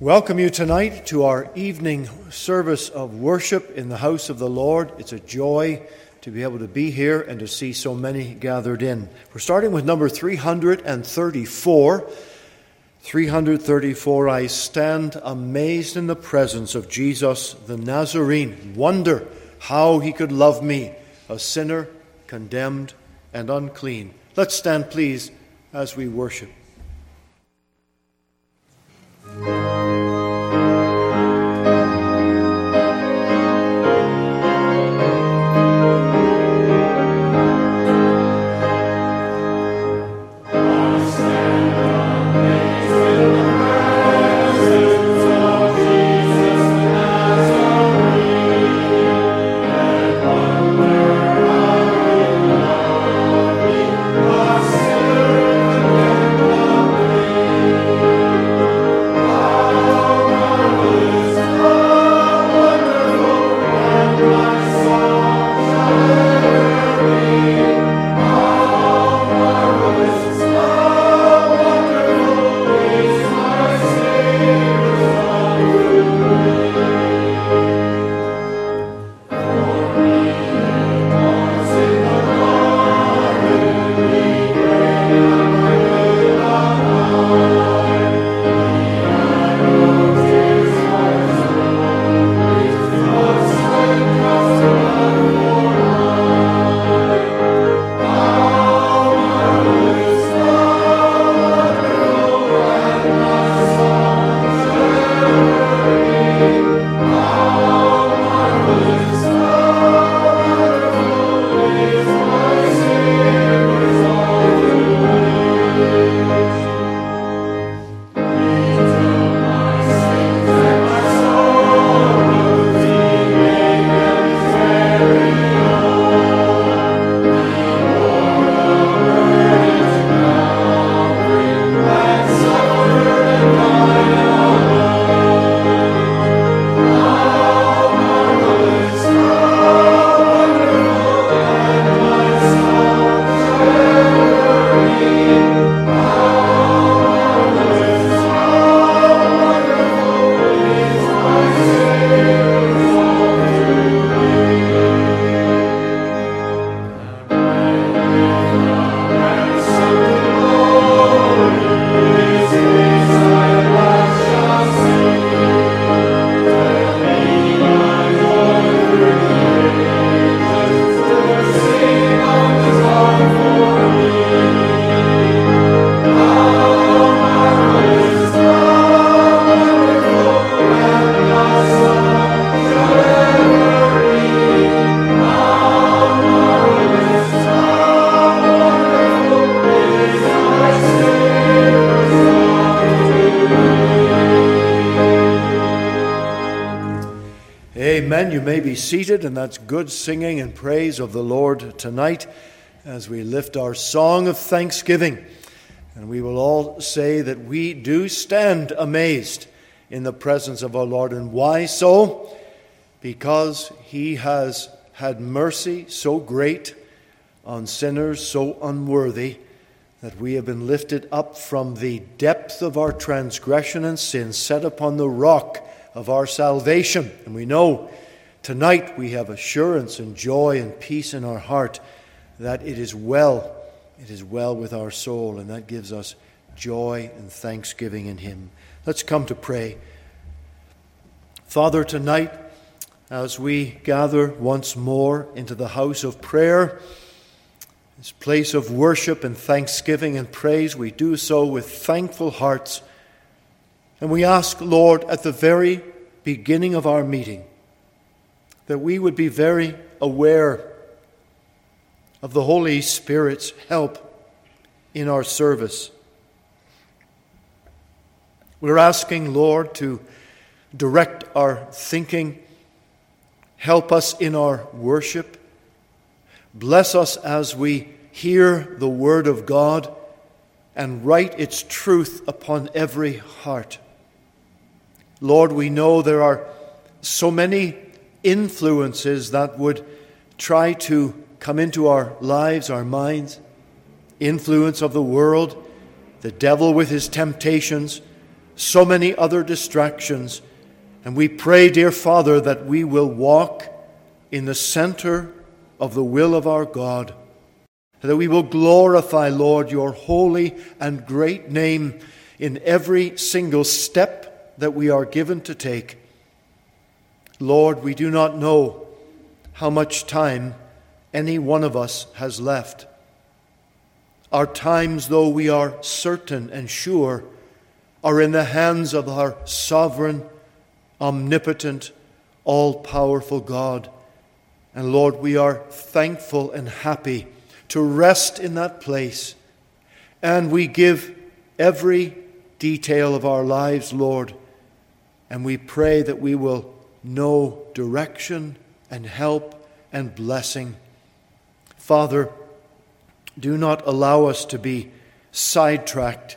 Welcome you tonight to our evening service of worship in the house of the Lord. It's a joy to be able to be here and to see so many gathered in. We're starting with number 334. 334 I stand amazed in the presence of Jesus the Nazarene, wonder how he could love me, a sinner, condemned, and unclean. Let's stand, please, as we worship. And that's good singing and praise of the Lord tonight as we lift our song of thanksgiving. And we will all say that we do stand amazed in the presence of our Lord. And why so? Because he has had mercy so great on sinners so unworthy that we have been lifted up from the depth of our transgression and sin, set upon the rock of our salvation. And we know Tonight we have assurance and joy and peace in our heart that it is well, it is well with our soul, and that gives us joy and thanksgiving in Him. Let's come to pray. Father, tonight, as we gather once more into the house of prayer, this place of worship and thanksgiving and praise, we do so with thankful hearts. And we ask, Lord, at the very beginning of our meeting, that we would be very aware of the Holy Spirit's help in our service. We're asking, Lord, to direct our thinking, help us in our worship, bless us as we hear the Word of God and write its truth upon every heart. Lord, we know there are so many influences that would try to come into our lives, our minds, influence of the world, the devil with his temptations, so many other distractions. And we pray, dear Father, that we will walk in the center of the will of our God, that we will glorify, Lord, your holy and great name in every single step that we are given to take. Lord, we do not know how much time any one of us has left. Our times, though we are certain and sure, are in the hands of our sovereign, omnipotent, all powerful God. And Lord, we are thankful and happy to rest in that place. And we give every detail of our lives, Lord. And we pray that we will know direction and help and blessing. Father, do not allow us to be sidetracked.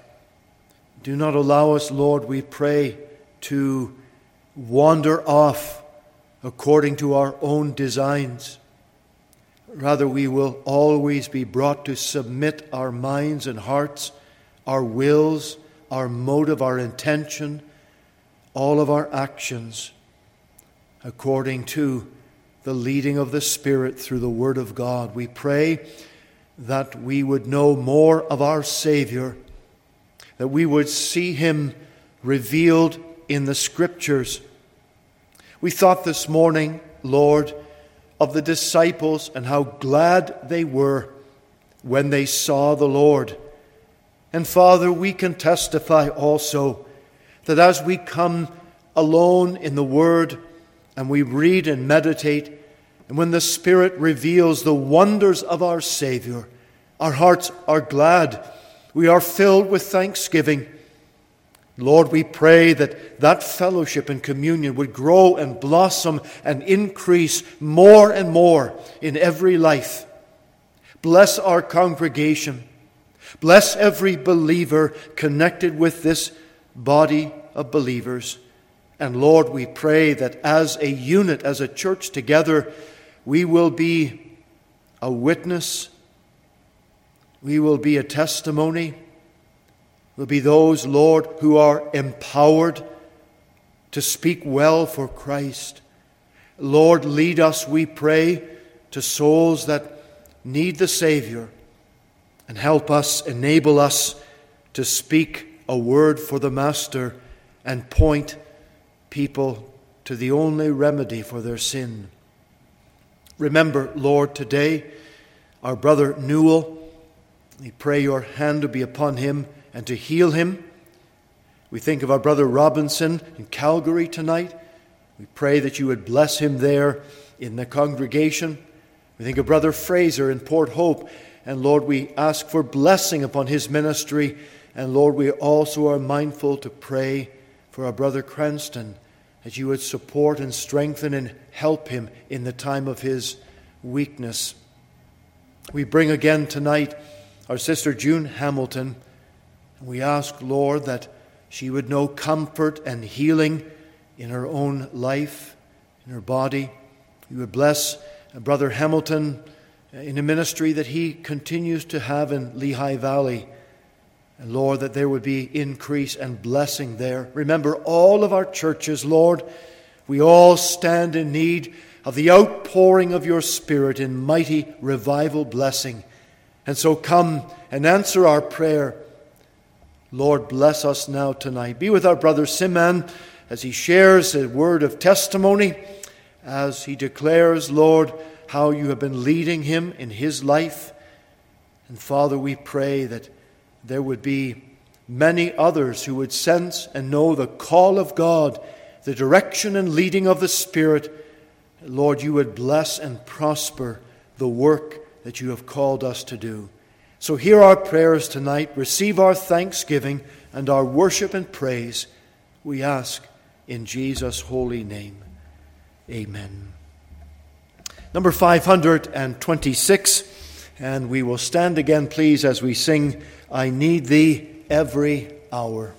Do not allow us, Lord, we pray, to wander off according to our own designs. Rather, we will always be brought to submit our minds and hearts, our wills, our motive, our intention, all of our actions, according to the leading of the Spirit through the Word of God. We pray that we would know more of our Savior, that we would see Him revealed in the Scriptures. We thought this morning, Lord, of the disciples and how glad they were when they saw the Lord. And Father, we can testify also that as we come alone in the Word and we read and meditate, and when the Spirit reveals the wonders of our Savior, our hearts are glad. We are filled with thanksgiving. Lord, we pray that that fellowship and communion would grow and blossom and increase more and more in every life. Bless our congregation. Bless every believer connected with this body of believers. And Lord, we pray that as a unit, as a church together, we will be a witness, we will be a testimony, we'll be those, Lord, who are empowered to speak well for Christ. Lord, lead us, we pray, to souls that need the Savior and help us, enable us to speak a word for the Master and point people to the only remedy for their sin. Remember, Lord, today our brother Newell. We pray your hand to be upon him and to heal him. We think of our brother Robinson in Calgary tonight. We pray that you would bless him there in the congregation. We think of Brother Fraser in Port Hope. And Lord, we ask for blessing upon his ministry. And Lord, we also are mindful to pray for our brother Cranston that you would support and strengthen and help him in the time of his weakness. We bring again tonight our sister June Hamilton, and we ask, Lord, that she would know comfort and healing in her own life, in her body. You would bless uh, Brother Hamilton uh, in a ministry that he continues to have in Lehigh Valley. And Lord, that there would be increase and blessing there. Remember, all of our churches, Lord, we all stand in need of the outpouring of your Spirit in mighty revival blessing. And so come and answer our prayer. Lord, bless us now tonight. Be with our brother Sima'an as he shares a word of testimony, as he declares, Lord, how you have been leading him in his life. And Father, we pray that there would be many others who would sense and know the call of God, the direction and leading of the Spirit. Lord, you would bless and prosper the work that you have called us to do. So hear our prayers tonight. Receive our thanksgiving and our worship and praise. We ask in Jesus' holy name. Amen. Number 526, and we will stand again, please, as we sing. I need thee every hour.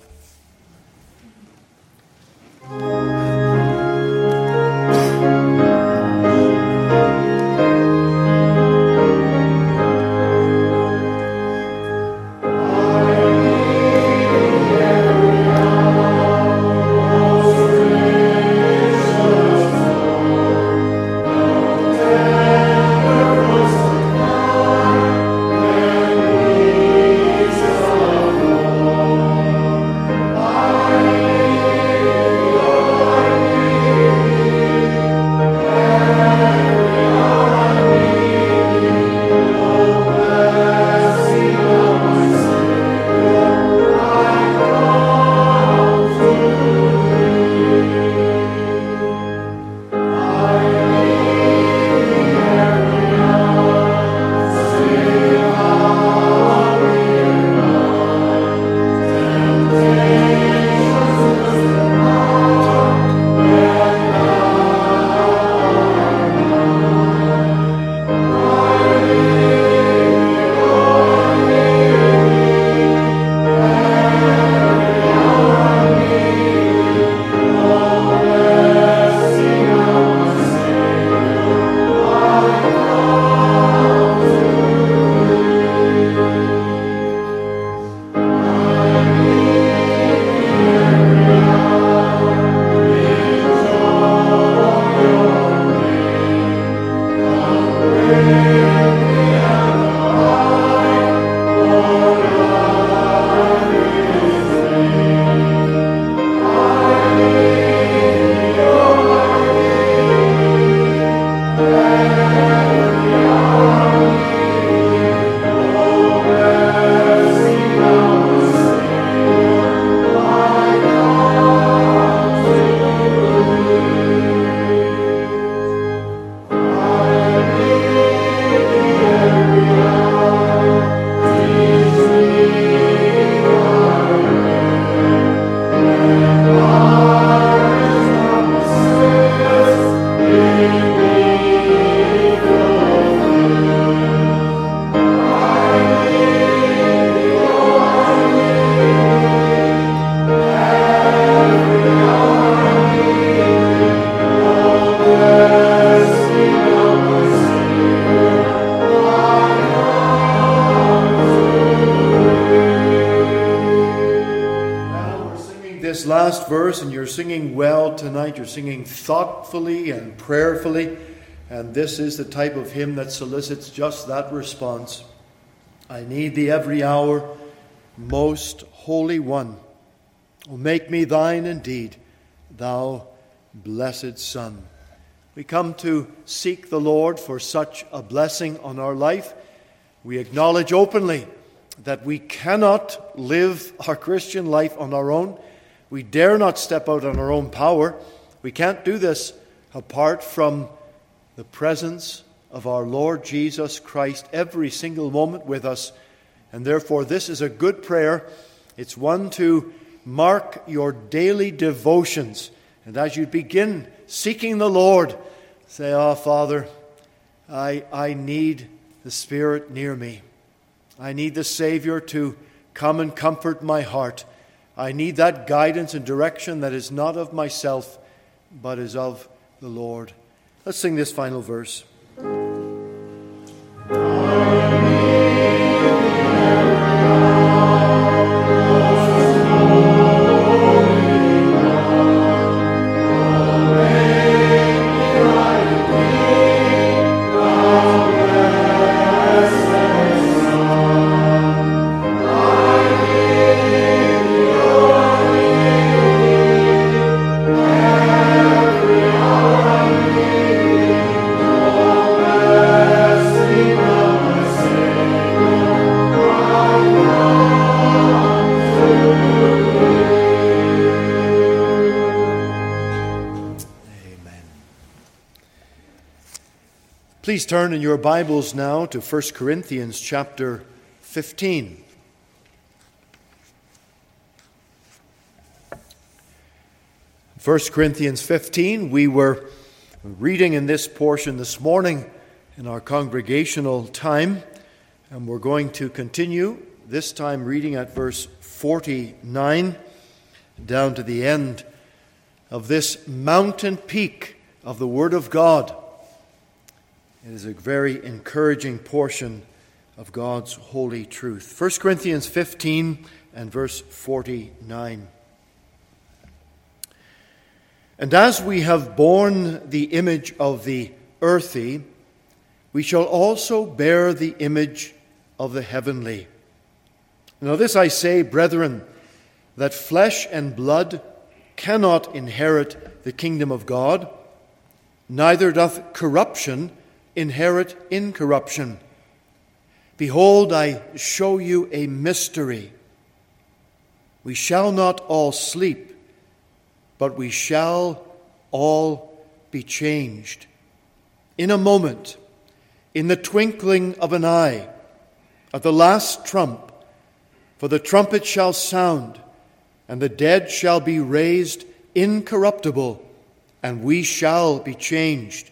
You're singing thoughtfully and prayerfully. And this is the type of hymn that solicits just that response. I need thee every hour, most holy one. Make me thine indeed, thou blessed Son. We come to seek the Lord for such a blessing on our life. We acknowledge openly that we cannot live our Christian life on our own. We dare not step out on our own power. We can't do this apart from the presence of our Lord Jesus Christ every single moment with us. And therefore, this is a good prayer. It's one to mark your daily devotions. And as you begin seeking the Lord, say, Ah, oh, Father, I, I need the Spirit near me. I need the Savior to come and comfort my heart. I need that guidance and direction that is not of myself, but is of the Lord. Let's sing this final verse. Please turn in your Bibles now to 1 Corinthians chapter 15. First Corinthians 15, we were reading in this portion this morning in our congregational time, and we're going to continue, this time reading at verse 49 down to the end of this mountain peak of the Word of God it is a very encouraging portion of God's holy truth. 1 Corinthians 15 and verse 49. And as we have borne the image of the earthy, we shall also bear the image of the heavenly. Now, this I say, brethren, that flesh and blood cannot inherit the kingdom of God, neither doth corruption inherit incorruption. Behold, I show you a mystery. We shall not all sleep, but we shall all be changed. In a moment, in the twinkling of an eye, at the last trump, for the trumpet shall sound, and the dead shall be raised incorruptible, and we shall be changed.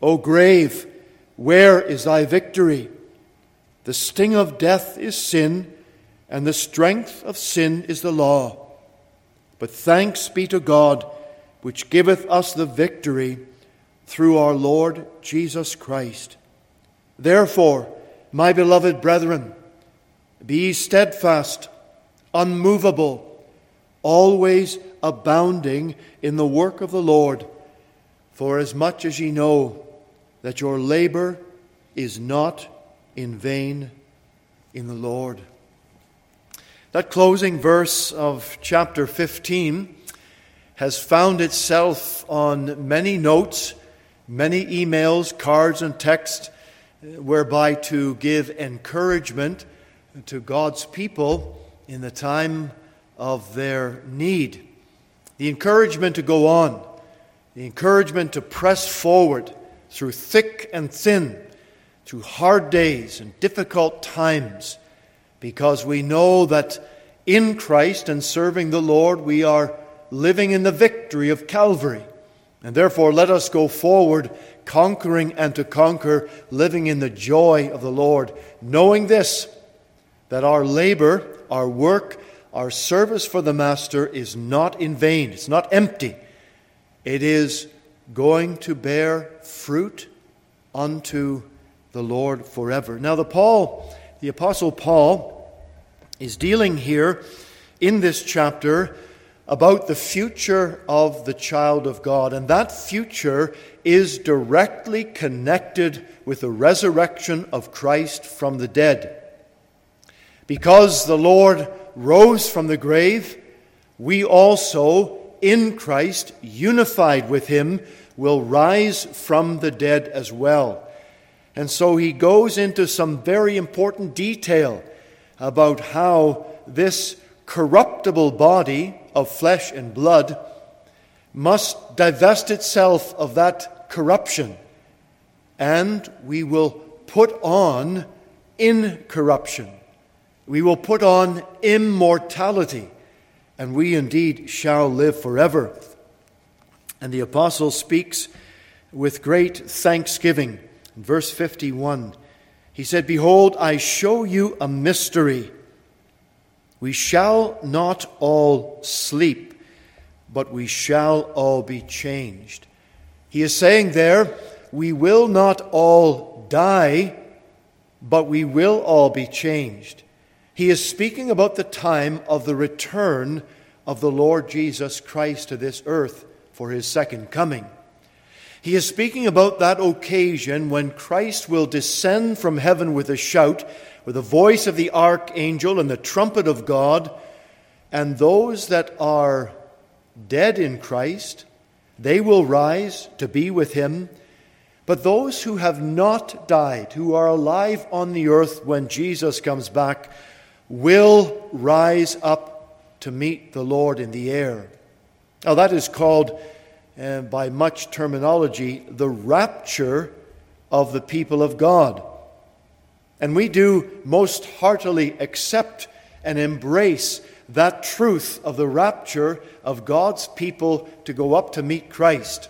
O grave, where is thy victory? The sting of death is sin, and the strength of sin is the law. But thanks be to God, which giveth us the victory through our Lord Jesus Christ. Therefore, my beloved brethren, be steadfast, unmovable, always abounding in the work of the Lord, for as much as ye know that your labor is not in vain in the Lord. That closing verse of chapter 15 has found itself on many notes, many emails, cards, and texts, whereby to give encouragement to God's people in the time of their need. The encouragement to go on, the encouragement to press forward through thick and thin, through hard days and difficult times, because we know that in Christ and serving the Lord, we are living in the victory of Calvary. And therefore, let us go forward, conquering and to conquer, living in the joy of the Lord, knowing this, that our labor, our work, our service for the Master is not in vain, it's not empty. It is going to bear fruit unto the Lord forever. Now, the Paul, the Apostle Paul, is dealing here in this chapter about the future of the child of God. And that future is directly connected with the resurrection of Christ from the dead. Because the Lord rose from the grave, we also, in Christ, unified with him, will rise from the dead as well. And so he goes into some very important detail about how this corruptible body of flesh and blood must divest itself of that corruption, and we will put on incorruption. We will put on immortality, and we indeed shall live forever. And the apostle speaks with great thanksgiving. In verse 51, he said, Behold, I show you a mystery. We shall not all sleep, but we shall all be changed. He is saying there, we will not all die, but we will all be changed. He is speaking about the time of the return of the Lord Jesus Christ to this earth for his second coming. He is speaking about that occasion when Christ will descend from heaven with a shout with the voice of the archangel and the trumpet of God, and those that are dead in Christ, they will rise to be with him. But those who have not died, who are alive on the earth when Jesus comes back, will rise up to meet the Lord in the air. Now, that is called, uh, by much terminology, the rapture of the people of God. And we do most heartily accept and embrace that truth of the rapture of God's people to go up to meet Christ.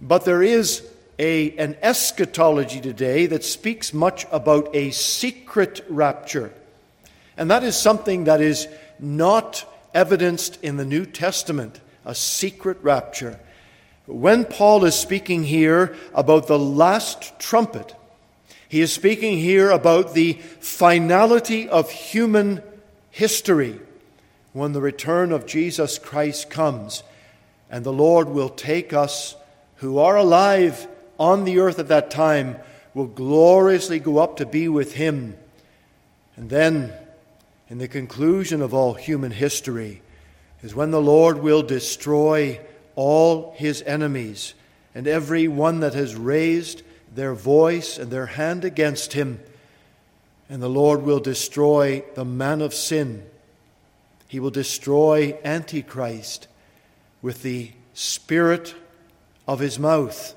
But there is a, an eschatology today that speaks much about a secret rapture. And that is something that is not evidenced in the New Testament, a secret rapture. When Paul is speaking here about the last trumpet, he is speaking here about the finality of human history when the return of Jesus Christ comes, and the Lord will take us who are alive on the earth at that time, will gloriously go up to be with Him. And then, in the conclusion of all human history, is when the Lord will destroy all His enemies and every one that has raised their voice and their hand against him, and the Lord will destroy the man of sin. He will destroy Antichrist with the spirit of his mouth,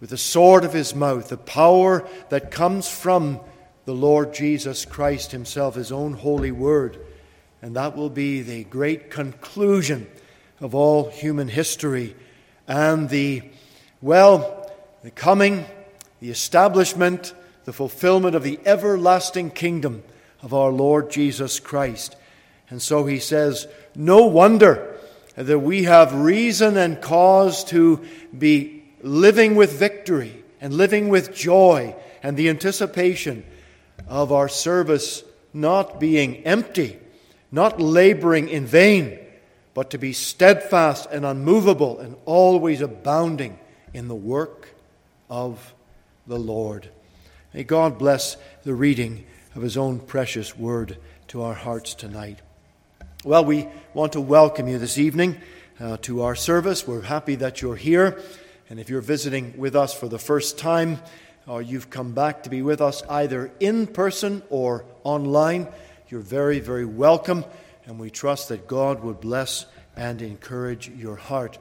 with the sword of his mouth, the power that comes from the Lord Jesus Christ himself, his own holy word. And that will be the great conclusion of all human history and the, well, the coming, the establishment, the fulfillment of the everlasting kingdom of our Lord Jesus Christ. And so he says, No wonder that we have reason and cause to be living with victory and living with joy and the anticipation of our service not being empty, not laboring in vain, but to be steadfast and unmovable and always abounding in the work of the Lord. May God bless the reading of His own precious word to our hearts tonight. Well, we want to welcome you this evening uh, to our service. We're happy that you're here. And if you're visiting with us for the first time, or you've come back to be with us either in person or online, you're very, very welcome. And we trust that God would bless and encourage your heart.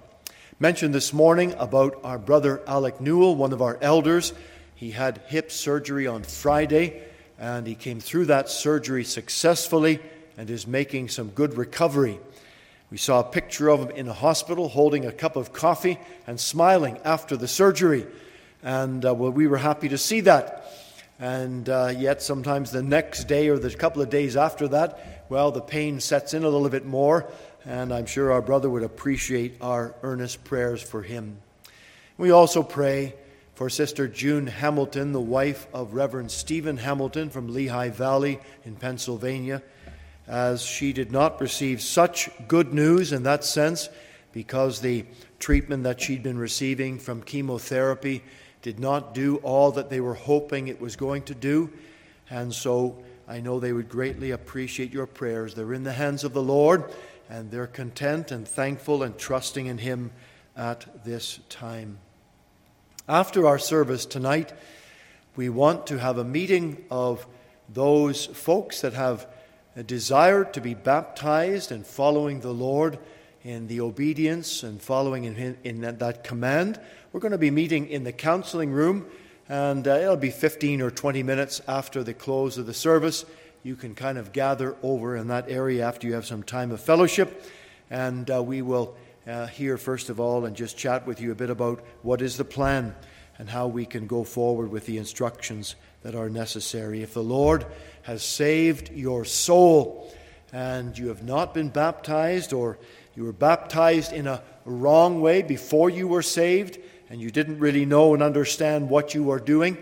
Mentioned this morning about our brother Alec Newell, one of our elders. He had hip surgery on Friday, and he came through that surgery successfully and is making some good recovery. We saw a picture of him in a hospital holding a cup of coffee and smiling after the surgery. And uh, well, we were happy to see that. And uh, yet, sometimes the next day or the couple of days after that, well, the pain sets in a little bit more. And I'm sure our brother would appreciate our earnest prayers for him. We also pray for Sister June Hamilton, the wife of Reverend Stephen Hamilton from Lehigh Valley in Pennsylvania as she did not receive such good news in that sense because the treatment that she'd been receiving from chemotherapy did not do all that they were hoping it was going to do. And so I know they would greatly appreciate your prayers. They're in the hands of the Lord, and they're content and thankful and trusting in Him at this time. After our service tonight, we want to have a meeting of those folks that have a desire to be baptized and following the Lord in the obedience and following in, in that command. We're going to be meeting in the counseling room, and uh, it'll be 15 or 20 minutes after the close of the service. You can kind of gather over in that area after you have some time of fellowship, and uh, we will uh, hear, first of all, and just chat with you a bit about what is the plan and how we can go forward with the instructions that are necessary. If the Lord has saved your soul and you have not been baptized, or you were baptized in a wrong way before you were saved, and you didn't really know and understand what you were doing,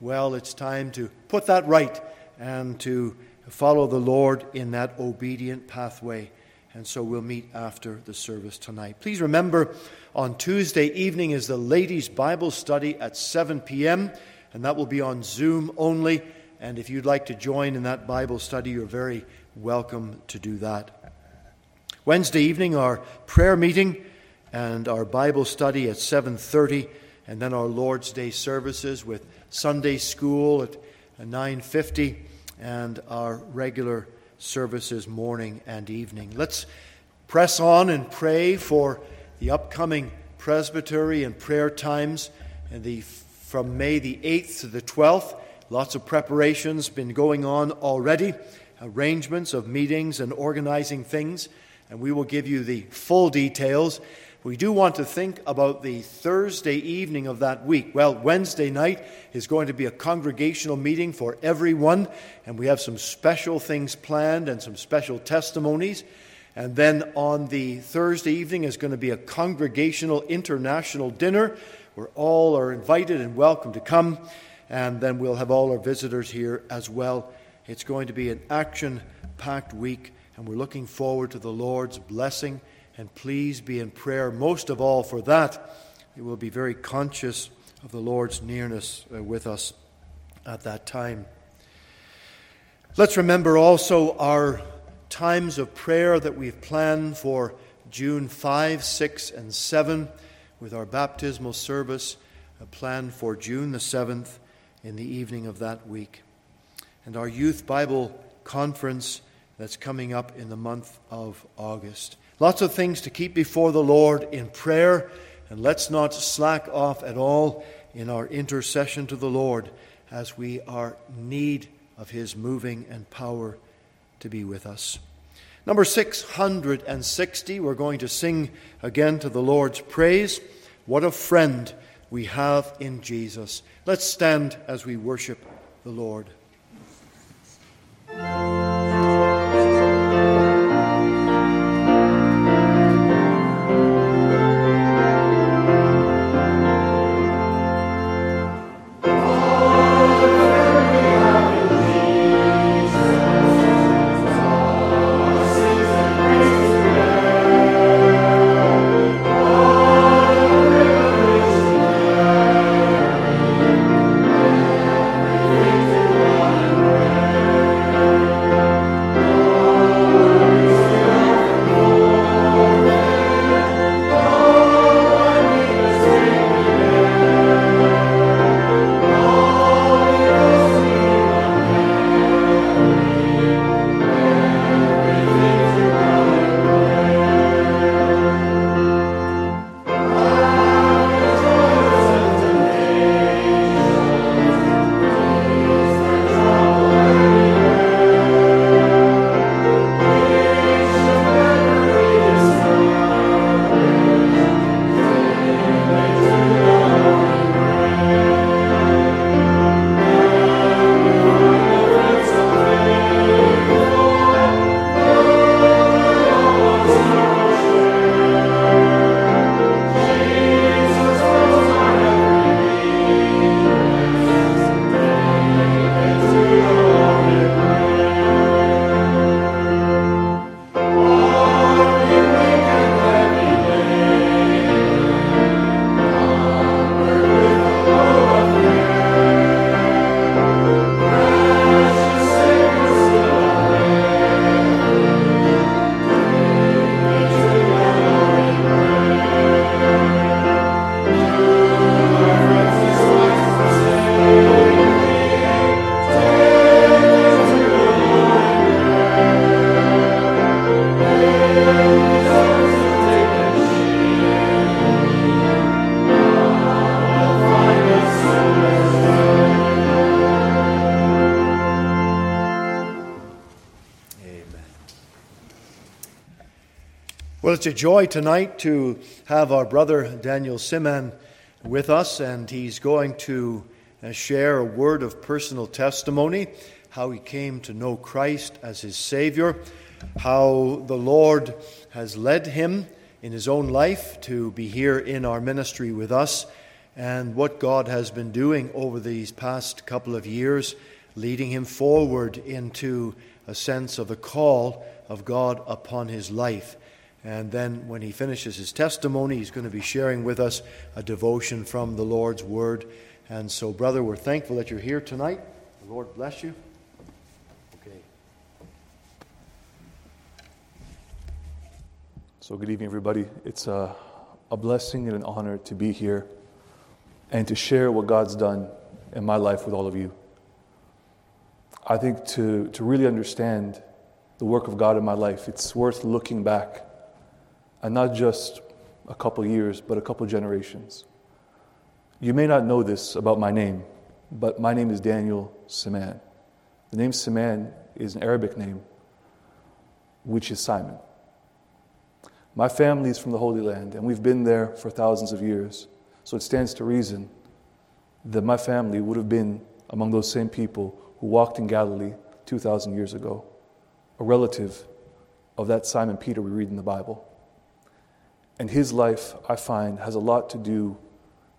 well, it's time to put that right and to follow the Lord in that obedient pathway. And so we'll meet after the service tonight. Please remember, on Tuesday evening is the ladies' Bible study at 7 p.m., and that will be on Zoom only. And if you'd like to join in that Bible study, you're very welcome to do that. Wednesday evening, our prayer meeting and our Bible study at 7:30, and then our Lord's Day services with Sunday school at 9:50, and our regular services morning and evening. Let's press on and pray for the upcoming presbytery and prayer times and the from May the 8th to the 12th. Lots of preparations been going on already, arrangements of meetings and organizing things, and we will give you the full details. We do want to think about the Thursday evening of that week. Well, Wednesday night is going to be a congregational meeting for everyone, and we have some special things planned and some special testimonies. And then on the Thursday evening is going to be a congregational international dinner where all are invited and welcome to come and then we'll have all our visitors here as well. It's going to be an action packed week, and we're looking forward to the Lord's blessing. And please be in prayer, most of all, for that. We will be very conscious of the Lord's nearness uh, with us at that time. Let's remember also our times of prayer that we've planned for June 5, 6, and 7, with our baptismal service planned for June the 7th in the evening of that week. And our youth Bible conference that's coming up in the month of August. Lots of things to keep before the Lord in prayer, and let's not slack off at all in our intercession to the Lord as we are need of His moving and power to be with us. Number 660, we're going to sing again to the Lord's praise. What a friend we have in Jesus. Let's stand as we worship the Lord. Well, it's a joy tonight to have our brother Daniel Sima'an with us, and he's going to uh, share a word of personal testimony how he came to know Christ as his Savior, how the Lord has led him in his own life to be here in our ministry with us, and what God has been doing over these past couple of years, leading him forward into a sense of the call of God upon his life. And then when he finishes his testimony, he's going to be sharing with us a devotion from the Lord's Word. And so, brother, we're thankful that you're here tonight. The Lord bless you. Okay. So, good evening, everybody. It's a, a blessing and an honor to be here and to share what God's done in my life with all of you. I think to, to really understand the work of God in my life, it's worth looking back and not just a couple years, but a couple generations. You may not know this about my name, but my name is Daniel Sima'an. The name Sima'an is an Arabic name, which is Simon. My family is from the Holy Land, and we've been there for thousands of years. So it stands to reason that my family would have been among those same people who walked in Galilee 2,000 years ago, a relative of that Simon Peter we read in the Bible. And his life, I find, has a lot to do,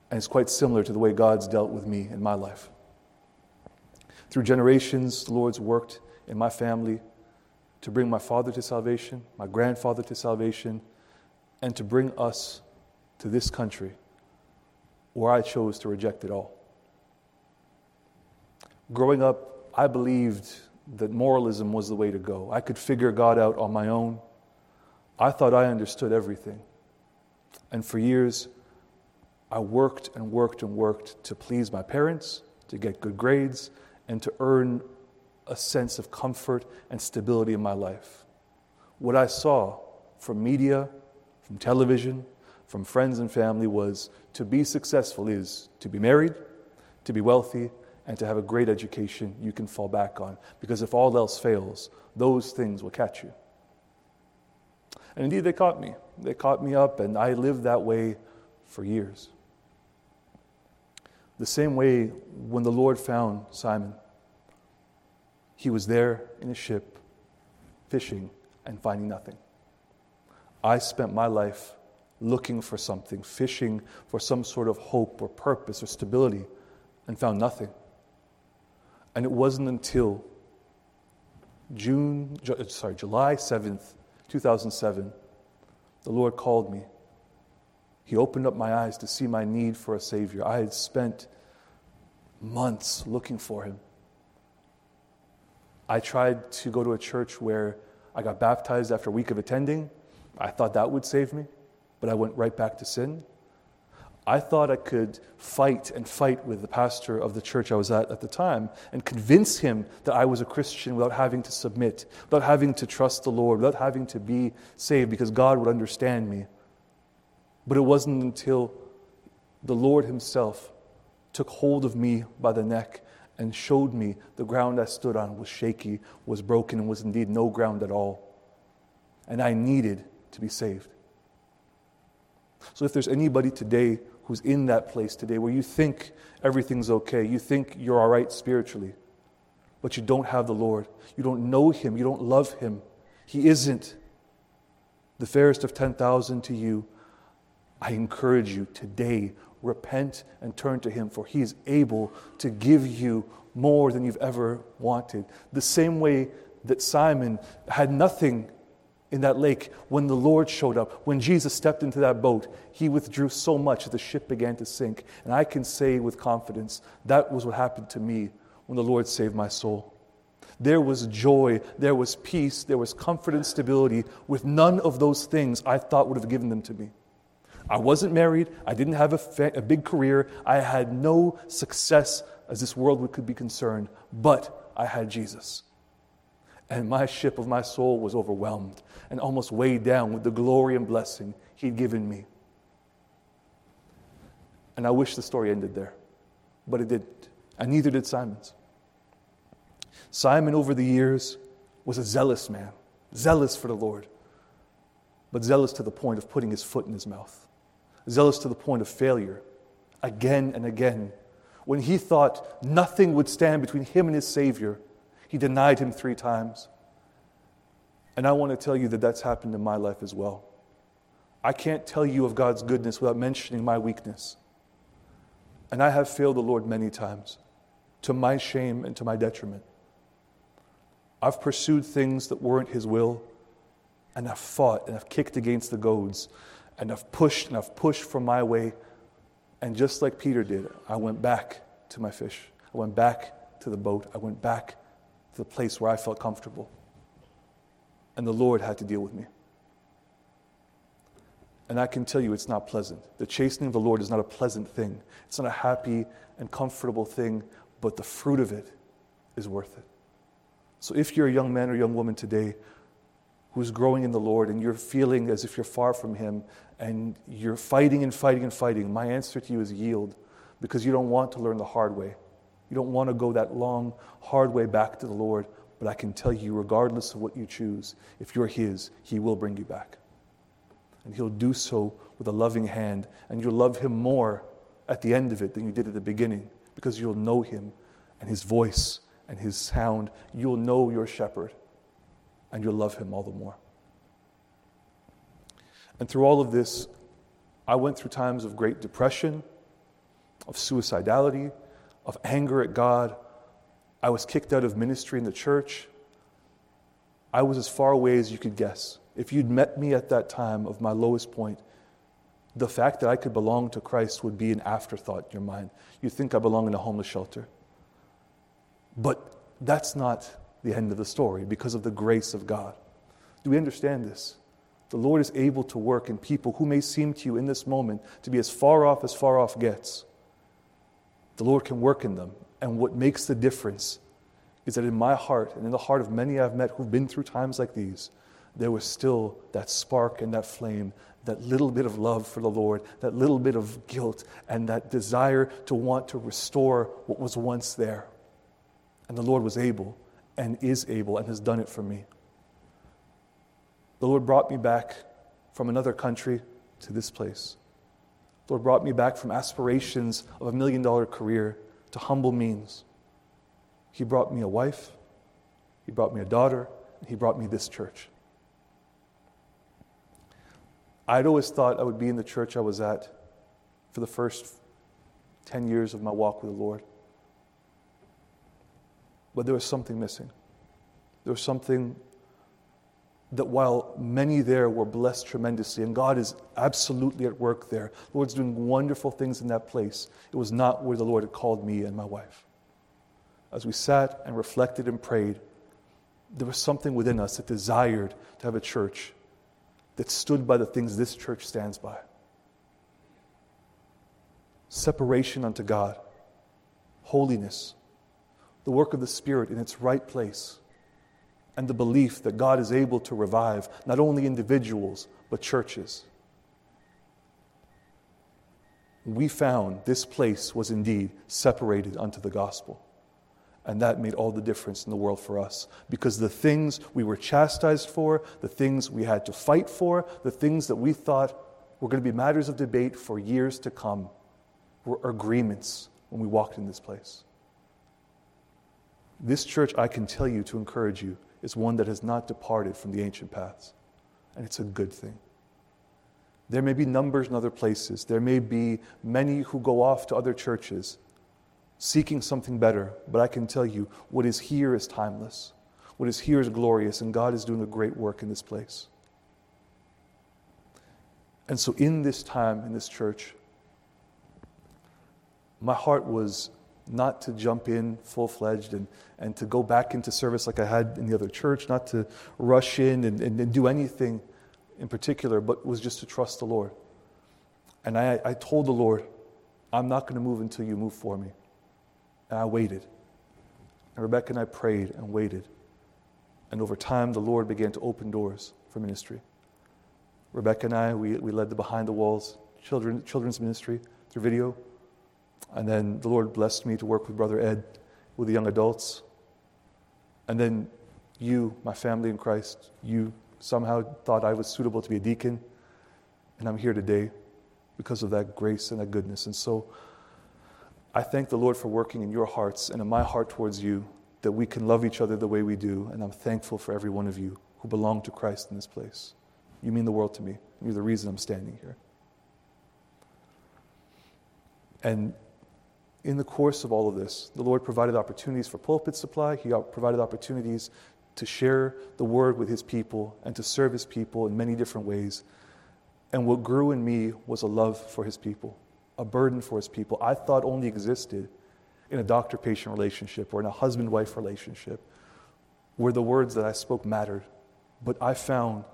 and is quite similar to the way God's dealt with me in my life. Through generations, the Lord's worked in my family to bring my father to salvation, my grandfather to salvation, and to bring us to this country where I chose to reject it all. Growing up, I believed that moralism was the way to go. I could figure God out on my own. I thought I understood everything. And for years, I worked and worked and worked to please my parents, to get good grades, and to earn a sense of comfort and stability in my life. What I saw from media, from television, from friends and family was to be successful is to be married, to be wealthy, and to have a great education you can fall back on. Because if all else fails, those things will catch you. And indeed, they caught me. They caught me up, and I lived that way for years. The same way when the Lord found Simon, he was there in a ship, fishing, and finding nothing. I spent my life looking for something, fishing for some sort of hope or purpose or stability, and found nothing. And it wasn't until June, sorry, July 7th, 2007, the Lord called me. He opened up my eyes to see my need for a Savior. I had spent months looking for Him. I tried to go to a church where I got baptized after a week of attending. I thought that would save me, but I went right back to sin. I thought I could fight and fight with the pastor of the church I was at at the time and convince him that I was a Christian without having to submit, without having to trust the Lord, without having to be saved because God would understand me. But it wasn't until the Lord Himself took hold of me by the neck and showed me the ground I stood on was shaky, was broken, and was indeed no ground at all. And I needed to be saved. So if there's anybody today who's in that place today where you think everything's okay, you think you're all right spiritually, but you don't have the Lord. You don't know Him. You don't love Him. He isn't the fairest of 10,000 to you. I encourage you today, repent and turn to Him, for He is able to give you more than you've ever wanted. The same way that Simon had nothing in that lake, when the Lord showed up, when Jesus stepped into that boat, he withdrew so much that the ship began to sink. And I can say with confidence that was what happened to me when the Lord saved my soul. There was joy, there was peace, there was comfort and stability with none of those things I thought would have given them to me. I wasn't married, I didn't have a, fa- a big career, I had no success as this world could be concerned, but I had Jesus and my ship of my soul was overwhelmed and almost weighed down with the glory and blessing he'd given me. And I wish the story ended there, but it didn't, and neither did Simon's. Simon, over the years, was a zealous man, zealous for the Lord. but zealous to the point of putting his foot in his mouth, zealous to the point of failure, again and again. When he thought nothing would stand between him and his Savior, he denied him three times. And I want to tell you that that's happened in my life as well. I can't tell you of God's goodness without mentioning my weakness. And I have failed the Lord many times, to my shame and to my detriment. I've pursued things that weren't His will, and I've fought and I've kicked against the goads, and I've pushed and I've pushed from my way. And just like Peter did, I went back to my fish. I went back to the boat. I went back to the place where I felt comfortable. And the Lord had to deal with me. And I can tell you it's not pleasant. The chastening of the Lord is not a pleasant thing, it's not a happy and comfortable thing, but the fruit of it is worth it. So if you're a young man or young woman today who's growing in the Lord and you're feeling as if you're far from Him and you're fighting and fighting and fighting, my answer to you is yield because you don't want to learn the hard way. You don't want to go that long, hard way back to the Lord. But I can tell you, regardless of what you choose, if you're His, He will bring you back. And He'll do so with a loving hand. And you'll love Him more at the end of it than you did at the beginning because you'll know Him and His voice and His sound. You'll know your shepherd and you'll love Him all the more. And through all of this, I went through times of great depression, of suicidality, of anger at God. I was kicked out of ministry in the church. I was as far away as you could guess. If you'd met me at that time of my lowest point, the fact that I could belong to Christ would be an afterthought in your mind. You think I belong in a homeless shelter. But that's not the end of the story because of the grace of God. Do we understand this? The Lord is able to work in people who may seem to you in this moment to be as far off as far off gets. The Lord can work in them. And what makes the difference is that in my heart and in the heart of many I've met who've been through times like these, there was still that spark and that flame, that little bit of love for the Lord, that little bit of guilt, and that desire to want to restore what was once there. And the Lord was able and is able and has done it for me. The Lord brought me back from another country to this place. The Lord brought me back from aspirations of a million dollar career to humble means. He brought me a wife, He brought me a daughter, and He brought me this church. I'd always thought I would be in the church I was at for the first 10 years of my walk with the Lord. But there was something missing. There was something that while many there were blessed tremendously, and God is absolutely at work there, the Lord's doing wonderful things in that place, it was not where the Lord had called me and my wife. As we sat and reflected and prayed, there was something within us that desired to have a church that stood by the things this church stands by separation unto God, holiness, the work of the Spirit in its right place, and the belief that God is able to revive not only individuals, but churches. We found this place was indeed separated unto the gospel. And that made all the difference in the world for us. Because the things we were chastised for, the things we had to fight for, the things that we thought were going to be matters of debate for years to come were agreements when we walked in this place. This church, I can tell you to encourage you, is one that has not departed from the ancient paths. And it's a good thing. There may be numbers in other places. There may be many who go off to other churches seeking something better. But I can tell you, what is here is timeless. What is here is glorious, and God is doing a great work in this place. And so, in this time in this church, my heart was not to jump in full fledged and, and to go back into service like I had in the other church, not to rush in and, and, and do anything in particular, but was just to trust the Lord. And I, I told the Lord, I'm not going to move until you move for me. And I waited. And Rebecca and I prayed and waited. And over time, the Lord began to open doors for ministry. Rebecca and I, we, we led the Behind the Walls children, children's ministry through video. And then the Lord blessed me to work with Brother Ed with the young adults. And then you, my family in Christ, you somehow thought I was suitable to be a deacon, and I'm here today because of that grace and that goodness. And so I thank the Lord for working in your hearts and in my heart towards you that we can love each other the way we do. And I'm thankful for every one of you who belong to Christ in this place. You mean the world to me. You're the reason I'm standing here. And in the course of all of this, the Lord provided opportunities for pulpit supply. He provided opportunities to share the word with his people and to serve his people in many different ways. And what grew in me was a love for his people, a burden for his people. I thought only existed in a doctor patient relationship or in a husband wife relationship where the words that I spoke mattered. But I found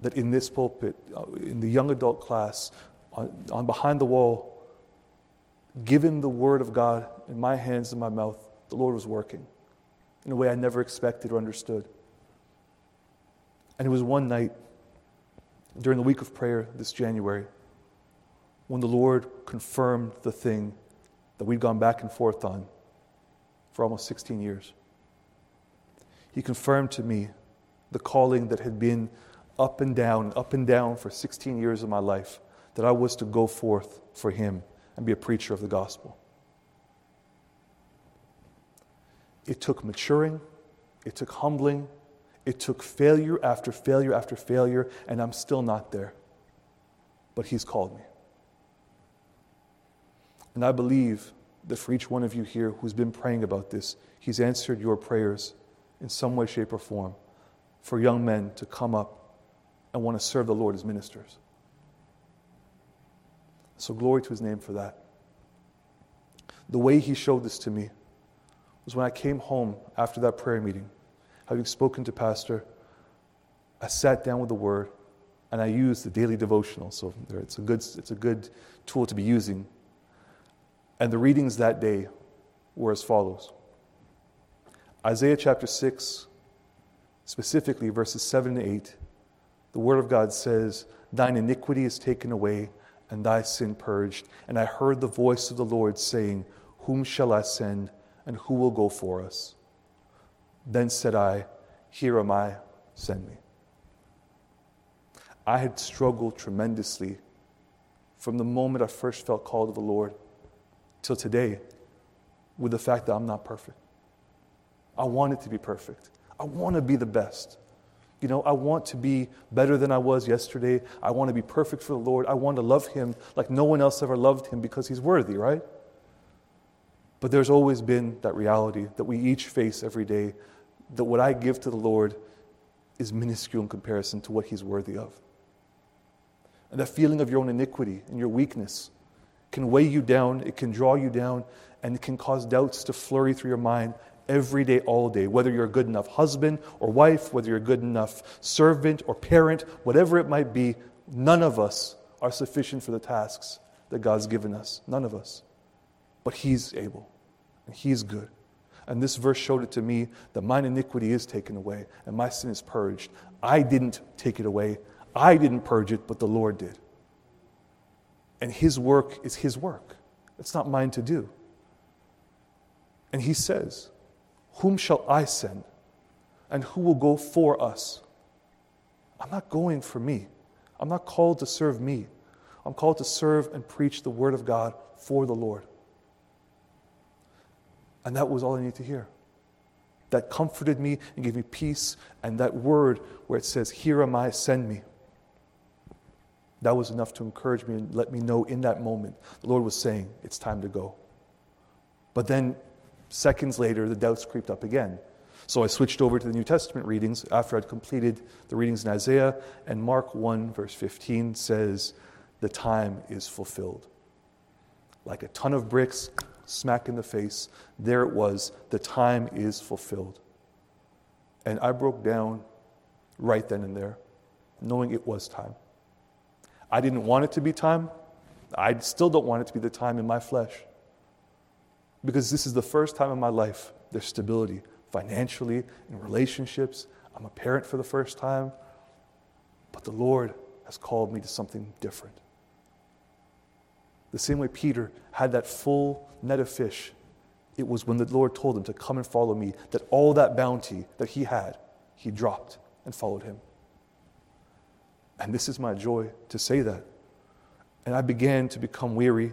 that in this pulpit, uh, in the young adult class, on, on behind the wall, given the word of God in my hands and my mouth, the Lord was working in a way I never expected or understood. And it was one night during the week of prayer this January when the Lord confirmed the thing that we'd gone back and forth on for almost 16 years. He confirmed to me the calling that had been up and down, up and down for 16 years of my life, that I was to go forth for Him and be a preacher of the gospel. It took maturing, it took humbling, it took failure after failure after failure, and I'm still not there. But He's called me. And I believe that for each one of you here who's been praying about this, He's answered your prayers in some way, shape, or form for young men to come up and want to serve the Lord as ministers. So, glory to his name for that. The way he showed this to me was when I came home after that prayer meeting, having spoken to Pastor, I sat down with the Word and I used the daily devotional. So, it's a good, it's a good tool to be using. And the readings that day were as follows Isaiah chapter 6, specifically verses 7 and 8. The Word of God says, Thine iniquity is taken away and thy sin purged. And I heard the voice of the Lord saying, Whom shall I send, and who will go for us? Then said I, Here am I, send me. I had struggled tremendously from the moment I first felt called to the Lord till today with the fact that I'm not perfect. I want it to be perfect. I want to be the best. You know, I want to be better than I was yesterday. I want to be perfect for the Lord. I want to love Him like no one else ever loved Him because He's worthy, right? But there's always been that reality that we each face every day that what I give to the Lord is minuscule in comparison to what He's worthy of. And that feeling of your own iniquity and your weakness can weigh you down, it can draw you down, and it can cause doubts to flurry through your mind every day, all day, whether you're a good enough husband or wife, whether you're a good enough servant or parent, whatever it might be, none of us are sufficient for the tasks that God's given us. None of us. But He's able, and He's good. And this verse showed it to me that mine iniquity is taken away and my sin is purged. I didn't take it away, I didn't purge it, but the Lord did. And His work is His work, it's not mine to do. And He says, whom shall I send? And who will go for us? I'm not going for me. I'm not called to serve me. I'm called to serve and preach the word of God for the Lord. And that was all I needed to hear. That comforted me and gave me peace. And that word where it says, Here am I, send me. That was enough to encourage me and let me know in that moment the Lord was saying, It's time to go. But then Seconds later, the doubts creeped up again. So I switched over to the New Testament readings after I'd completed the readings in Isaiah, and Mark 1, verse 15 says, The time is fulfilled. Like a ton of bricks, smack in the face, there it was, the time is fulfilled. And I broke down right then and there, knowing it was time. I didn't want it to be time. I still don't want it to be the time in my flesh because this is the first time in my life there's stability financially, in relationships. I'm a parent for the first time. But the Lord has called me to something different. The same way Peter had that full net of fish, it was when the Lord told him to come and follow me that all that bounty that he had, he dropped and followed him. And this is my joy to say that. And I began to become weary.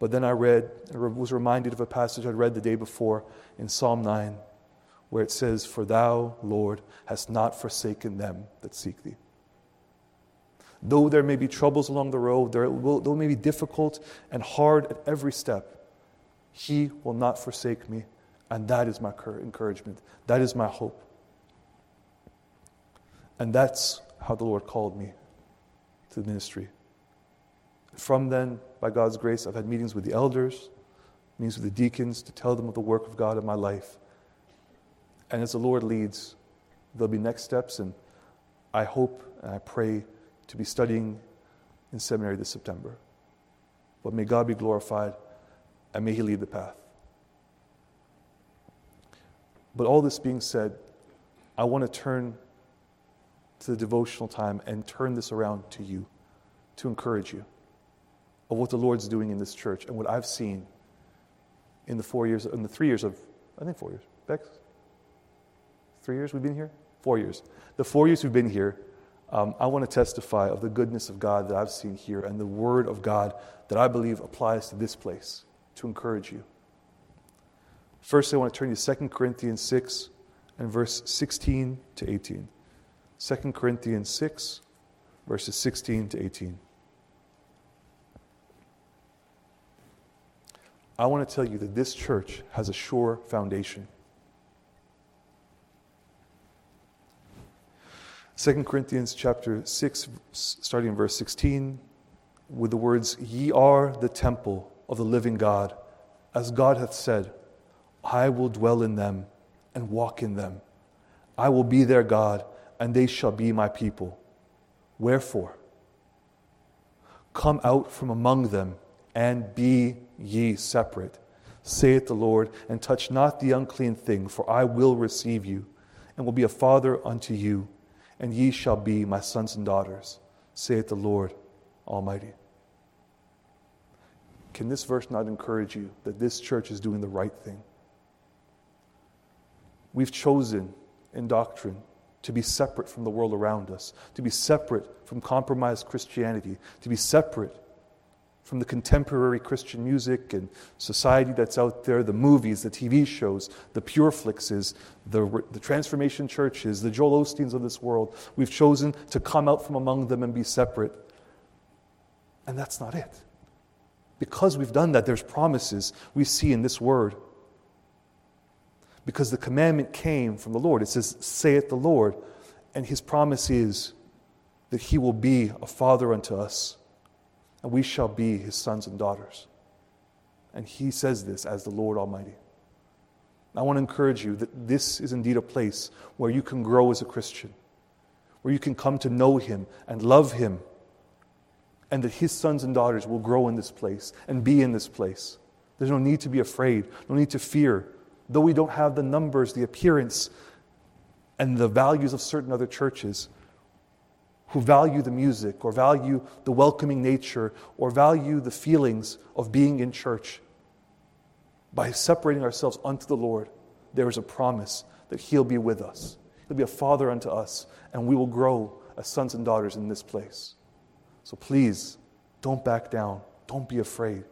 But then I read, and was reminded of a passage I'd read the day before in Psalm 9, where it says, For thou, Lord, hast not forsaken them that seek thee. Though there may be troubles along the road, there will, though it may be difficult and hard at every step, He will not forsake me. And that is my encouragement. That is my hope. And that's how the Lord called me to the ministry. From then, by God's grace, I've had meetings with the elders, meetings with the deacons to tell them of the work of God in my life. And as the Lord leads, there'll be next steps, and I hope and I pray to be studying in seminary this September. But may God be glorified and may He lead the path. But all this being said, I want to turn to the devotional time and turn this around to you to encourage you of what the Lord's doing in this church and what I've seen in the four years, in the three years of, I think four years. Bex? Three years we've been here? Four years. The four years we've been here, um, I want to testify of the goodness of God that I've seen here and the Word of God that I believe applies to this place to encourage you. First, I want to turn to 2 Corinthians 6 and verse 16 to 18. 2 Corinthians 6, verses 16 to 18. I want to tell you that this church has a sure foundation. 2 Corinthians chapter 6, starting in verse 16, with the words, Ye are the temple of the living God, as God hath said, I will dwell in them and walk in them. I will be their God, and they shall be my people. Wherefore, come out from among them and be ye separate, saith the Lord, and touch not the unclean thing, for I will receive you, and will be a father unto you and ye shall be my sons and daughters, saith the Lord Almighty. Can this verse not encourage you that this church is doing the right thing? We've chosen in doctrine to be separate from the world around us, to be separate from compromised Christianity, to be separate from the contemporary Christian music and society that's out there, the movies, the TV shows, the Pure Flixes, the, the transformation churches, the Joel Osteens of this world. We've chosen to come out from among them and be separate. And that's not it. Because we've done that, there's promises we see in this word. Because the commandment came from the Lord. It says, Saith the Lord. And his promise is that he will be a father unto us and we shall be his sons and daughters. And he says this as the Lord Almighty. I want to encourage you that this is indeed a place where you can grow as a Christian, where you can come to know him and love him, and that his sons and daughters will grow in this place and be in this place. There's no need to be afraid, no need to fear. Though we don't have the numbers, the appearance, and the values of certain other churches, who value the music or value the welcoming nature or value the feelings of being in church. By separating ourselves unto the Lord, there is a promise that He'll be with us. He'll be a father unto us, and we will grow as sons and daughters in this place. So please, don't back down. Don't be afraid,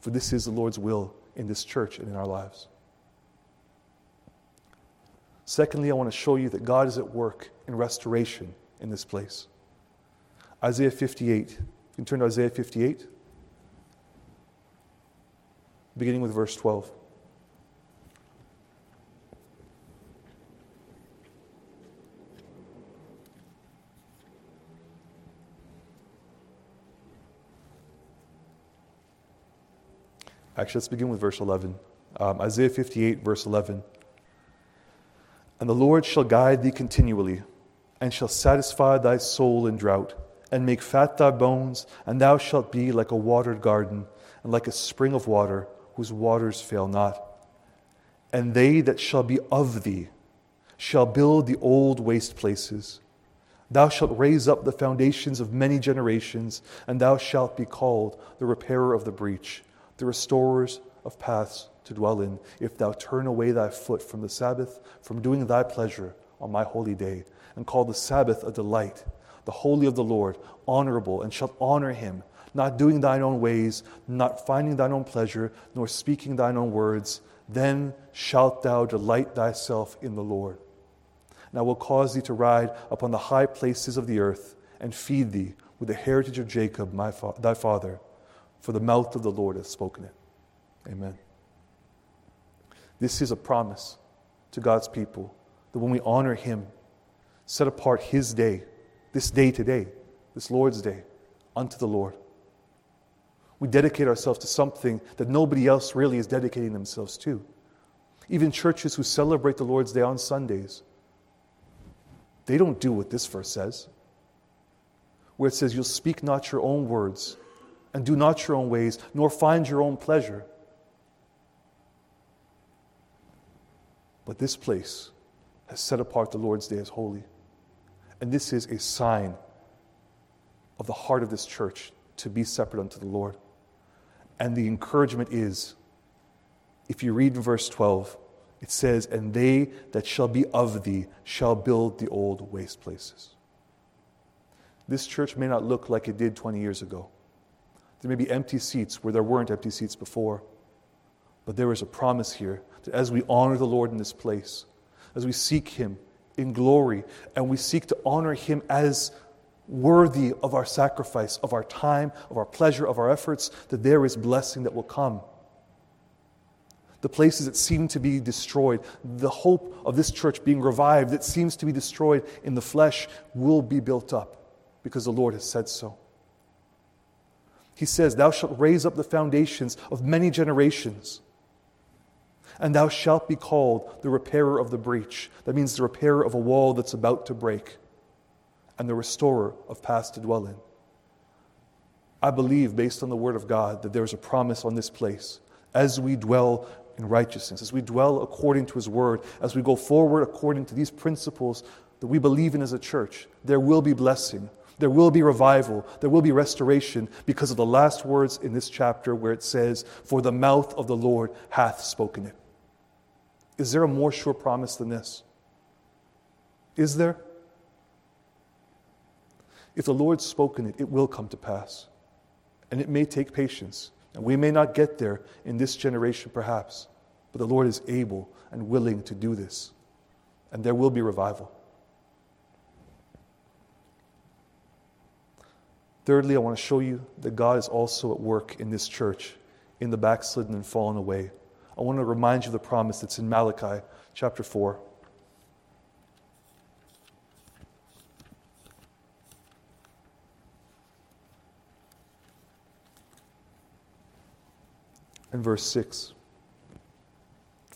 for this is the Lord's will in this church and in our lives. Secondly, I want to show you that God is at work in restoration in this place. Isaiah 58. You can turn to Isaiah 58, beginning with verse 12. Actually, let's begin with verse 11. Um, Isaiah 58, verse 11. And the Lord shall guide thee continually, and shall satisfy thy soul in drought and make fat thy bones, and thou shalt be like a watered garden, and like a spring of water, whose waters fail not. And they that shall be of thee shall build the old waste places. Thou shalt raise up the foundations of many generations, and thou shalt be called the repairer of the breach, the restorers of paths to dwell in, if thou turn away thy foot from the Sabbath, from doing thy pleasure on my holy day, and call the Sabbath a delight the holy of the Lord, honorable, and shalt honor him, not doing thine own ways, not finding thine own pleasure, nor speaking thine own words, then shalt thou delight thyself in the Lord. And I will cause thee to ride upon the high places of the earth, and feed thee with the heritage of Jacob, my fa- thy father, for the mouth of the Lord hath spoken it. Amen. This is a promise to God's people that when we honor Him, set apart His day, this day today, this Lord's day, unto the Lord. We dedicate ourselves to something that nobody else really is dedicating themselves to. Even churches who celebrate the Lord's Day on Sundays, they don't do what this verse says, where it says, You'll speak not your own words, and do not your own ways, nor find your own pleasure. But this place has set apart the Lord's Day as holy. And this is a sign of the heart of this church to be separate unto the Lord. And the encouragement is if you read in verse 12, it says, And they that shall be of thee shall build the old waste places. This church may not look like it did 20 years ago. There may be empty seats where there weren't empty seats before. But there is a promise here that as we honor the Lord in this place, as we seek Him in glory, and we seek to honor Him as worthy of our sacrifice, of our time, of our pleasure, of our efforts, that there is blessing that will come. The places that seem to be destroyed, the hope of this church being revived that seems to be destroyed in the flesh will be built up because the Lord has said so. He says, Thou shalt raise up the foundations of many generations and thou shalt be called the repairer of the breach. That means the repairer of a wall that's about to break, and the restorer of past to dwell in. I believe, based on the word of God, that there is a promise on this place as we dwell in righteousness, as we dwell according to his word, as we go forward according to these principles that we believe in as a church, there will be blessing. There will be revival. There will be restoration because of the last words in this chapter where it says, For the mouth of the Lord hath spoken it. Is there a more sure promise than this? Is there? If the Lord's spoken it, it will come to pass. And it may take patience. And we may not get there in this generation, perhaps. But the Lord is able and willing to do this. And there will be revival. Thirdly, I want to show you that God is also at work in this church, in the backslidden and fallen away. I want to remind you of the promise that's in Malachi chapter 4. And verse 6.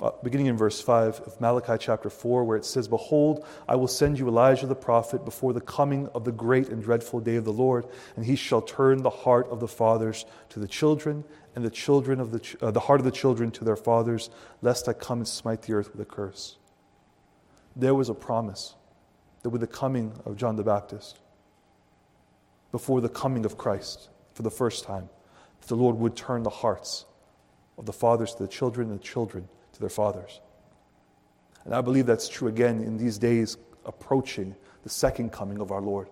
Uh, beginning in verse 5 of Malachi chapter 4, where it says, Behold, I will send you Elijah the prophet before the coming of the great and dreadful day of the Lord, and he shall turn the heart of the fathers to the children, and the, children of the, uh, the heart of the children to their fathers, lest I come and smite the earth with a curse. There was a promise that with the coming of John the Baptist, before the coming of Christ for the first time, that the Lord would turn the hearts of the fathers to the children and the children to their fathers. And I believe that's true again in these days approaching the second coming of our Lord.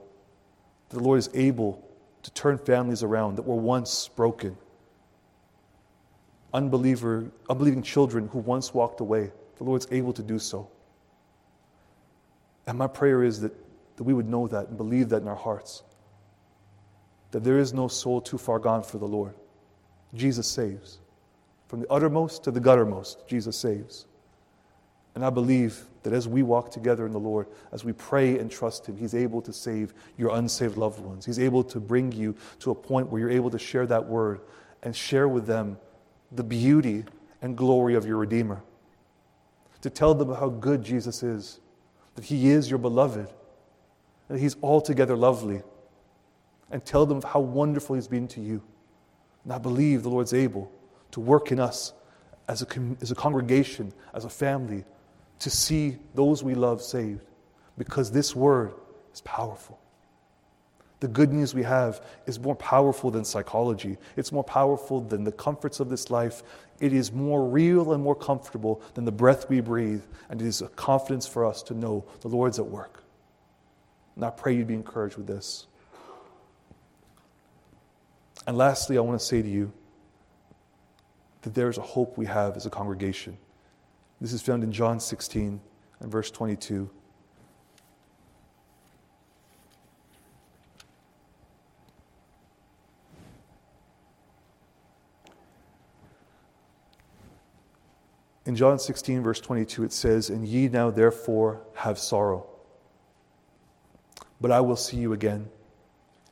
The Lord is able to turn families around that were once broken. Unbeliever, unbelieving children who once walked away, the Lord's able to do so. And my prayer is that, that we would know that and believe that in our hearts. That there is no soul too far gone for the Lord. Jesus saves. From the uttermost to the guttermost, Jesus saves. And I believe that as we walk together in the Lord, as we pray and trust Him, He's able to save your unsaved loved ones. He's able to bring you to a point where you're able to share that word and share with them the beauty and glory of your Redeemer. To tell them how good Jesus is, that He is your beloved, that He's altogether lovely, and tell them how wonderful He's been to you. And I believe the Lord's able to work in us as a, as a congregation, as a family, to see those we love saved. Because this word is powerful. The good news we have is more powerful than psychology. It's more powerful than the comforts of this life. It is more real and more comfortable than the breath we breathe. And it is a confidence for us to know the Lord's at work. And I pray you'd be encouraged with this. And lastly, I want to say to you that there is a hope we have as a congregation. This is found in John 16 and verse 22. In John 16, verse 22, it says, And ye now therefore have sorrow. But I will see you again,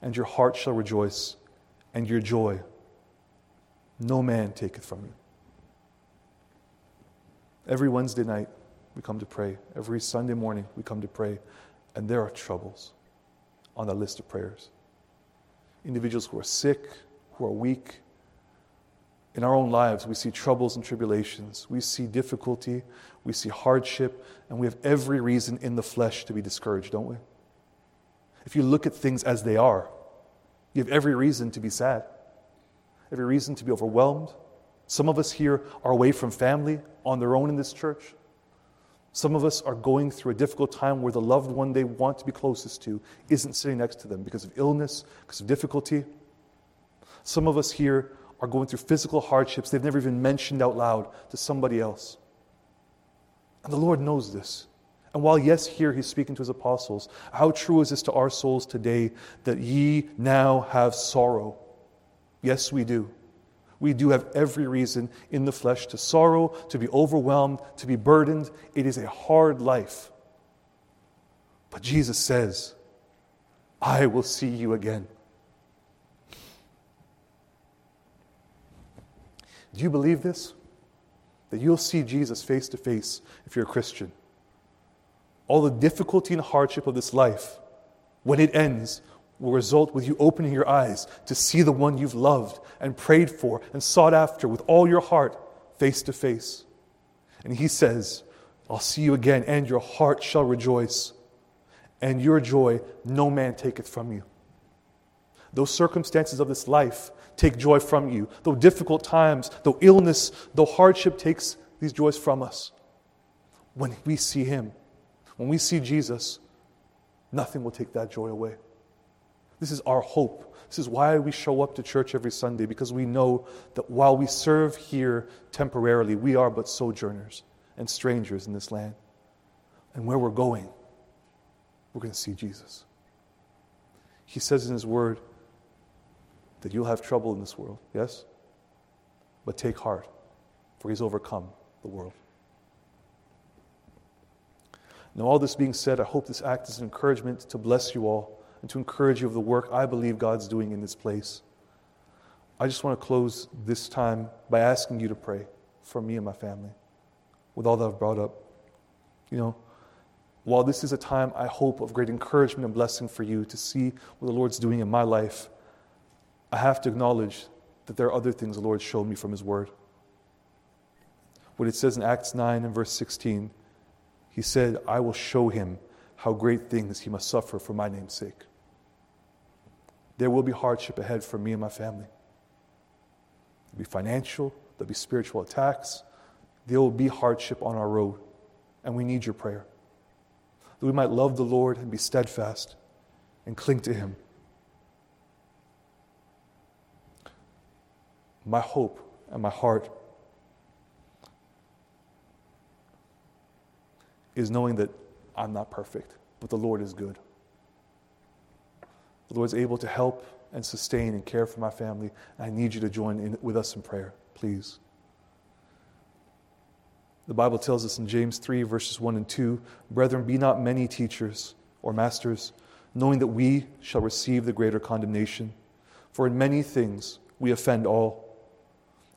and your heart shall rejoice, and your joy no man taketh from you. Every Wednesday night, we come to pray. Every Sunday morning, we come to pray. And there are troubles on that list of prayers. Individuals who are sick, who are weak, in our own lives, we see troubles and tribulations. We see difficulty. We see hardship. And we have every reason in the flesh to be discouraged, don't we? If you look at things as they are, you have every reason to be sad, every reason to be overwhelmed. Some of us here are away from family on their own in this church. Some of us are going through a difficult time where the loved one they want to be closest to isn't sitting next to them because of illness, because of difficulty. Some of us here are going through physical hardships they've never even mentioned out loud to somebody else. And the Lord knows this. And while, yes, here he's speaking to his apostles, how true is this to our souls today that ye now have sorrow? Yes, we do. We do have every reason in the flesh to sorrow, to be overwhelmed, to be burdened. It is a hard life. But Jesus says, I will see you again. Do you believe this? That you'll see Jesus face to face if you're a Christian. All the difficulty and hardship of this life, when it ends, will result with you opening your eyes to see the one you've loved and prayed for and sought after with all your heart face to face. And he says, I'll see you again, and your heart shall rejoice, and your joy no man taketh from you. Those circumstances of this life take joy from you. Though difficult times, though illness, though hardship takes these joys from us. When we see Him, when we see Jesus, nothing will take that joy away. This is our hope. This is why we show up to church every Sunday, because we know that while we serve here temporarily, we are but sojourners and strangers in this land. And where we're going, we're going to see Jesus. He says in His Word, that you'll have trouble in this world, yes? But take heart, for he's overcome the world. Now, all this being said, I hope this act is an encouragement to bless you all and to encourage you of the work I believe God's doing in this place. I just want to close this time by asking you to pray for me and my family with all that I've brought up. You know, while this is a time I hope of great encouragement and blessing for you to see what the Lord's doing in my life, I have to acknowledge that there are other things the Lord showed me from His Word. What it says in Acts 9 and verse 16, He said, I will show him how great things he must suffer for my name's sake. There will be hardship ahead for me and my family. There'll be financial, there'll be spiritual attacks, there will be hardship on our road, and we need your prayer. That we might love the Lord and be steadfast and cling to Him my hope and my heart is knowing that I'm not perfect, but the Lord is good. The Lord is able to help and sustain and care for my family. I need you to join in with us in prayer, please. The Bible tells us in James 3, verses 1 and 2 Brethren, be not many teachers or masters, knowing that we shall receive the greater condemnation. For in many things we offend all.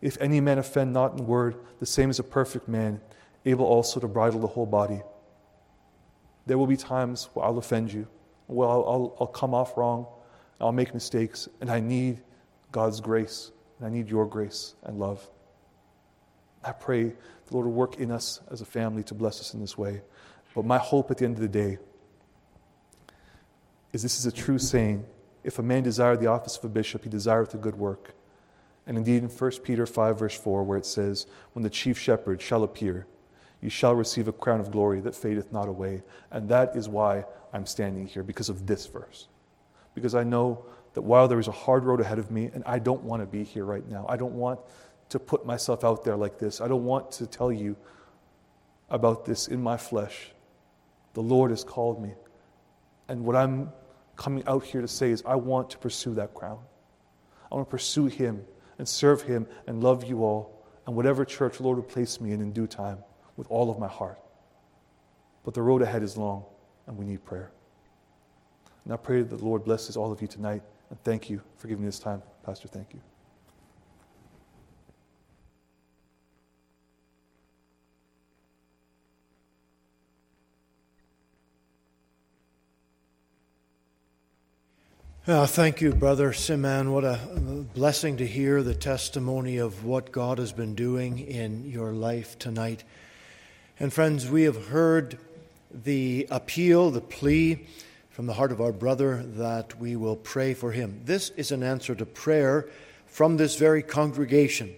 If any man offend not in word, the same as a perfect man, able also to bridle the whole body. There will be times where I'll offend you, where I'll, I'll, I'll come off wrong, I'll make mistakes, and I need God's grace, and I need your grace and love. I pray the Lord will work in us as a family to bless us in this way. But my hope at the end of the day is this is a true saying. If a man desire the office of a bishop, he desireth a good work. And indeed, in 1 Peter 5, verse 4, where it says, When the chief shepherd shall appear, you shall receive a crown of glory that fadeth not away. And that is why I'm standing here, because of this verse. Because I know that while there is a hard road ahead of me, and I don't want to be here right now, I don't want to put myself out there like this, I don't want to tell you about this in my flesh. The Lord has called me. And what I'm coming out here to say is, I want to pursue that crown. I want to pursue Him and serve Him and love you all and whatever church Lord will place me in in due time with all of my heart. But the road ahead is long, and we need prayer. And I pray that the Lord blesses all of you tonight. And thank you for giving me this time, Pastor. Thank you. Uh, thank you, Brother Sima'an. What a blessing to hear the testimony of what God has been doing in your life tonight. And, friends, we have heard the appeal, the plea from the heart of our brother that we will pray for him. This is an answer to prayer from this very congregation.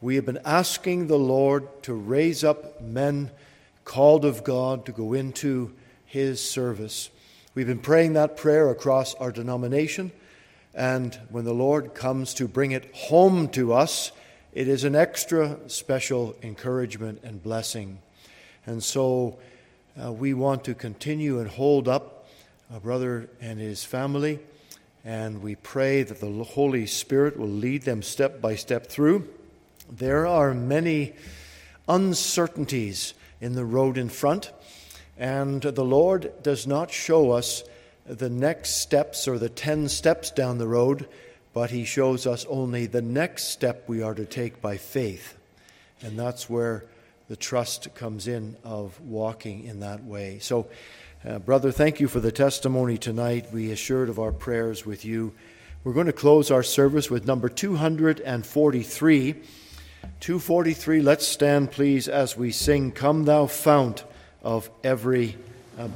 We have been asking the Lord to raise up men called of God to go into his service. We've been praying that prayer across our denomination, and when the Lord comes to bring it home to us, it is an extra special encouragement and blessing. And so uh, we want to continue and hold up a brother and his family, and we pray that the Holy Spirit will lead them step by step through. There are many uncertainties in the road in front. And the Lord does not show us the next steps or the 10 steps down the road, but He shows us only the next step we are to take by faith. And that's where the trust comes in of walking in that way. So, uh, brother, thank you for the testimony tonight. We assured of our prayers with you. We're going to close our service with number 243. 243, let's stand, please, as we sing, Come Thou Fount of every uh,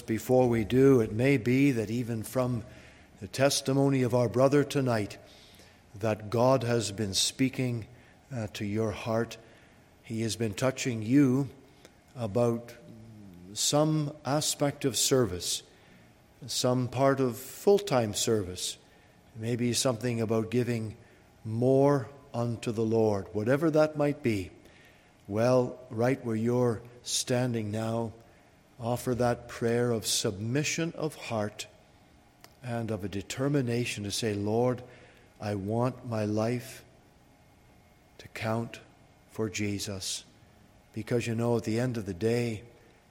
blessing. before we do, it may be that even from the testimony of our brother tonight, that God has been speaking uh, to your heart. He has been touching you about some aspect of service, some part of full time service, maybe something about giving more unto the Lord, whatever that might be. Well, right where you're standing now, offer that prayer of submission of heart and of a determination to say, Lord, I want my life to count for Jesus. Because you know, at the end of the day,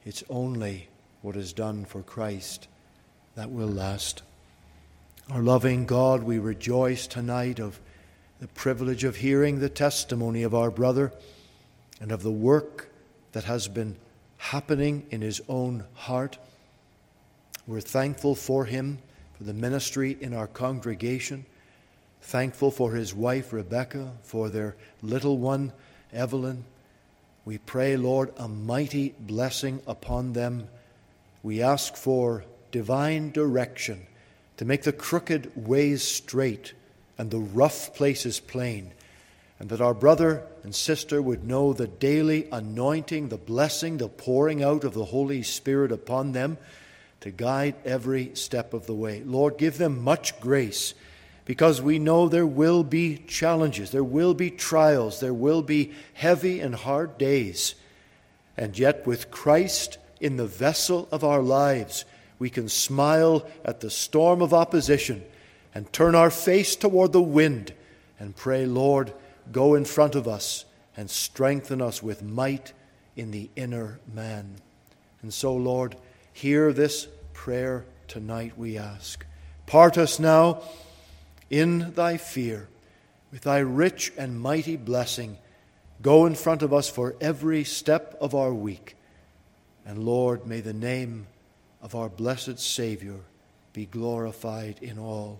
it's only what is done for Christ that will last. Our loving God, we rejoice tonight of the privilege of hearing the testimony of our brother and of the work that has been happening in his own heart. We're thankful for him, for the ministry in our congregation, thankful for his wife Rebecca, for their little one Evelyn. We pray, Lord, a mighty blessing upon them. We ask for divine direction to make the crooked ways straight and the rough places plain, and that our brother and sister would know the daily anointing, the blessing, the pouring out of the Holy Spirit upon them to guide every step of the way. Lord, give them much grace because we know there will be challenges, there will be trials, there will be heavy and hard days. And yet, with Christ in the vessel of our lives, we can smile at the storm of opposition and turn our face toward the wind and pray, Lord, go in front of us and strengthen us with might in the inner man. And so, Lord, hear this prayer tonight, we ask. Part us now in thy fear with thy rich and mighty blessing. Go in front of us for every step of our week. And Lord, may the name of our blessed Savior be glorified in all.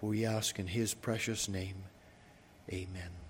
We ask in his precious name. Amen.